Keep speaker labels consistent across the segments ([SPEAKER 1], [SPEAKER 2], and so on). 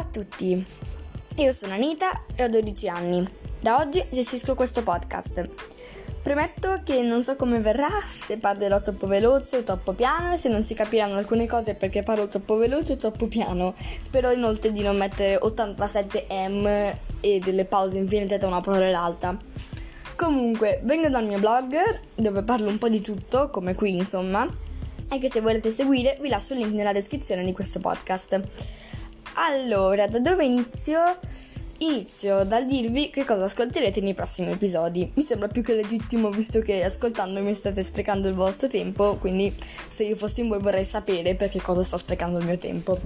[SPEAKER 1] A tutti, io sono Anita e ho 12 anni. Da oggi gestisco questo podcast. Premetto che non so come verrà, se parlerò troppo veloce o troppo piano e se non si capiranno alcune cose perché parlo troppo veloce o troppo piano. Spero inoltre di non mettere 87 M e delle pause infinite tra una parola e l'altra. Comunque, vengo dal mio blog dove parlo un po' di tutto, come qui insomma, e che se volete seguire vi lascio il link nella descrizione di questo podcast. Allora, da dove inizio? Inizio dal dirvi che cosa ascolterete nei prossimi episodi. Mi sembra più che legittimo visto che ascoltandomi state sprecando il vostro tempo, quindi se io fossi in voi vorrei sapere perché cosa sto sprecando il mio tempo.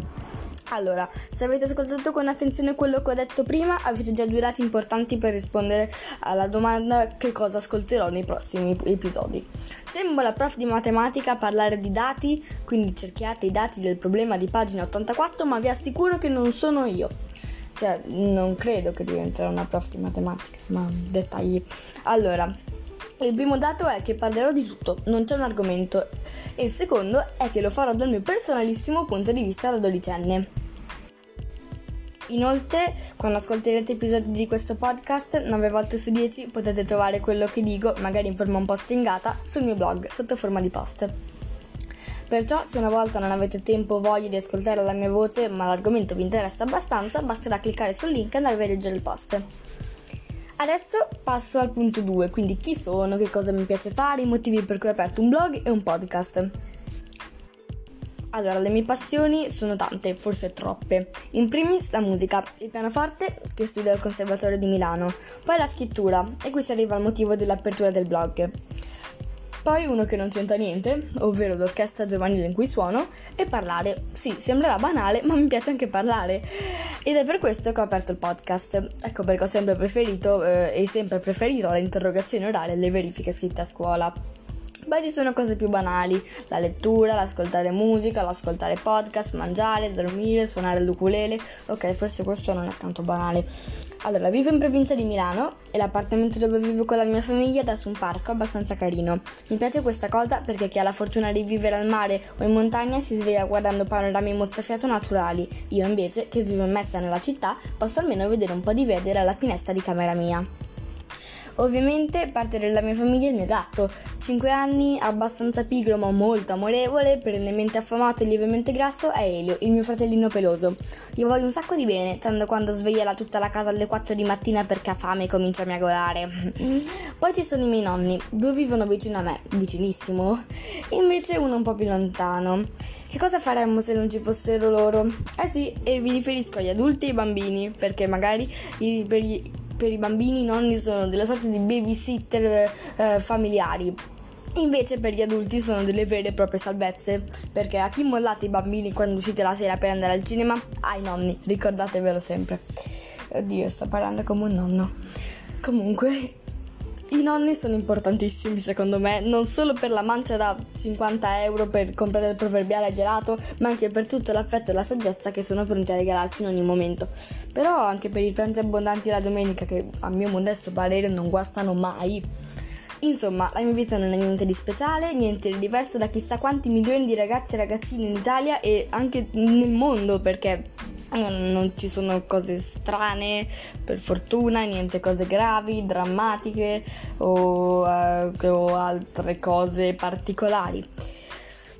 [SPEAKER 1] Allora, se avete ascoltato con attenzione quello che ho detto prima, avete già due dati importanti per rispondere alla domanda che cosa ascolterò nei prossimi episodi. Sembra la prof di matematica parlare di dati, quindi cerchiate i dati del problema di pagina 84, ma vi assicuro che non sono io. Cioè, non credo che diventerò una prof di matematica, ma dettagli. Allora, il primo dato è che parlerò di tutto, non c'è un argomento. E il secondo è che lo farò dal mio personalissimo punto di vista da dodicenne. Inoltre, quando ascolterete episodi di questo podcast, 9 volte su 10 potete trovare quello che dico, magari in forma un po' stringata, sul mio blog, sotto forma di post. Perciò, se una volta non avete tempo o voglia di ascoltare la mia voce, ma l'argomento vi interessa abbastanza, basterà cliccare sul link e andare a leggere il post. Adesso passo al punto 2, quindi chi sono, che cosa mi piace fare, i motivi per cui ho aperto un blog e un podcast. Allora, le mie passioni sono tante, forse troppe. In primis la musica, il pianoforte, che studio al Conservatorio di Milano, poi la scrittura, e qui si arriva al motivo dell'apertura del blog. Poi uno che non c'entra niente, ovvero l'orchestra giovanile in cui suono, e parlare. Sì, sembrerà banale, ma mi piace anche parlare. Ed è per questo che ho aperto il podcast. Ecco perché ho sempre preferito eh, e sempre preferirò le interrogazioni orali e le verifiche scritte a scuola. Poi ci sono cose più banali, la lettura, l'ascoltare musica, l'ascoltare podcast, mangiare, dormire, suonare l'ukulele. Ok, forse questo non è tanto banale. Allora, vivo in provincia di Milano e l'appartamento dove vivo con la mia famiglia da su un parco abbastanza carino. Mi piace questa cosa perché chi ha la fortuna di vivere al mare o in montagna si sveglia guardando panorami mozzafiato naturali. Io invece, che vivo immersa nella città, posso almeno vedere un po' di verde dalla finestra di camera mia. Ovviamente parte della mia famiglia è il mio gatto, 5 anni, abbastanza pigro ma molto amorevole, perennemente affamato e lievemente grasso, è Elio, il mio fratellino peloso. Gli voglio un sacco di bene, tanto quando sveglia tutta la casa alle 4 di mattina perché ha fame e comincia a miagolare. Poi ci sono i miei nonni, due vivono vicino a me, vicinissimo, invece uno un po' più lontano. Che cosa faremmo se non ci fossero loro? Eh sì, e mi riferisco agli adulti e ai bambini, perché magari per gli per i bambini i nonni sono delle sorte di babysitter eh, familiari. Invece per gli adulti sono delle vere e proprie salvezze, perché a chi mollate i bambini quando uscite la sera per andare al cinema? Ai nonni, ricordatevelo sempre. Oddio, sto parlando come un nonno. Comunque, i nonni sono importantissimi secondo me, non solo per la mancia da 50 euro per comprare il proverbiale gelato, ma anche per tutto l'affetto e la saggezza che sono pronti a regalarci in ogni momento. Però anche per i pranzi abbondanti la domenica che a mio modesto parere non guastano mai. Insomma, la mia vita non è niente di speciale, niente di diverso da chissà quanti milioni di ragazzi e ragazzini in Italia e anche nel mondo, perché non, non, ci sono cose strane, per fortuna, niente cose gravi, drammatiche o, uh, o altre cose particolari.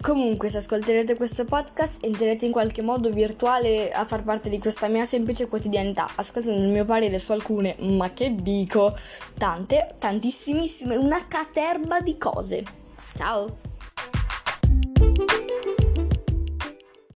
[SPEAKER 1] Comunque, se ascolterete questo podcast, entrerete in qualche modo virtuale a far parte di questa mia semplice quotidianità, ascoltando il mio parere su alcune, ma che dico, tante, tantissimissime, una caterba di cose. Ciao!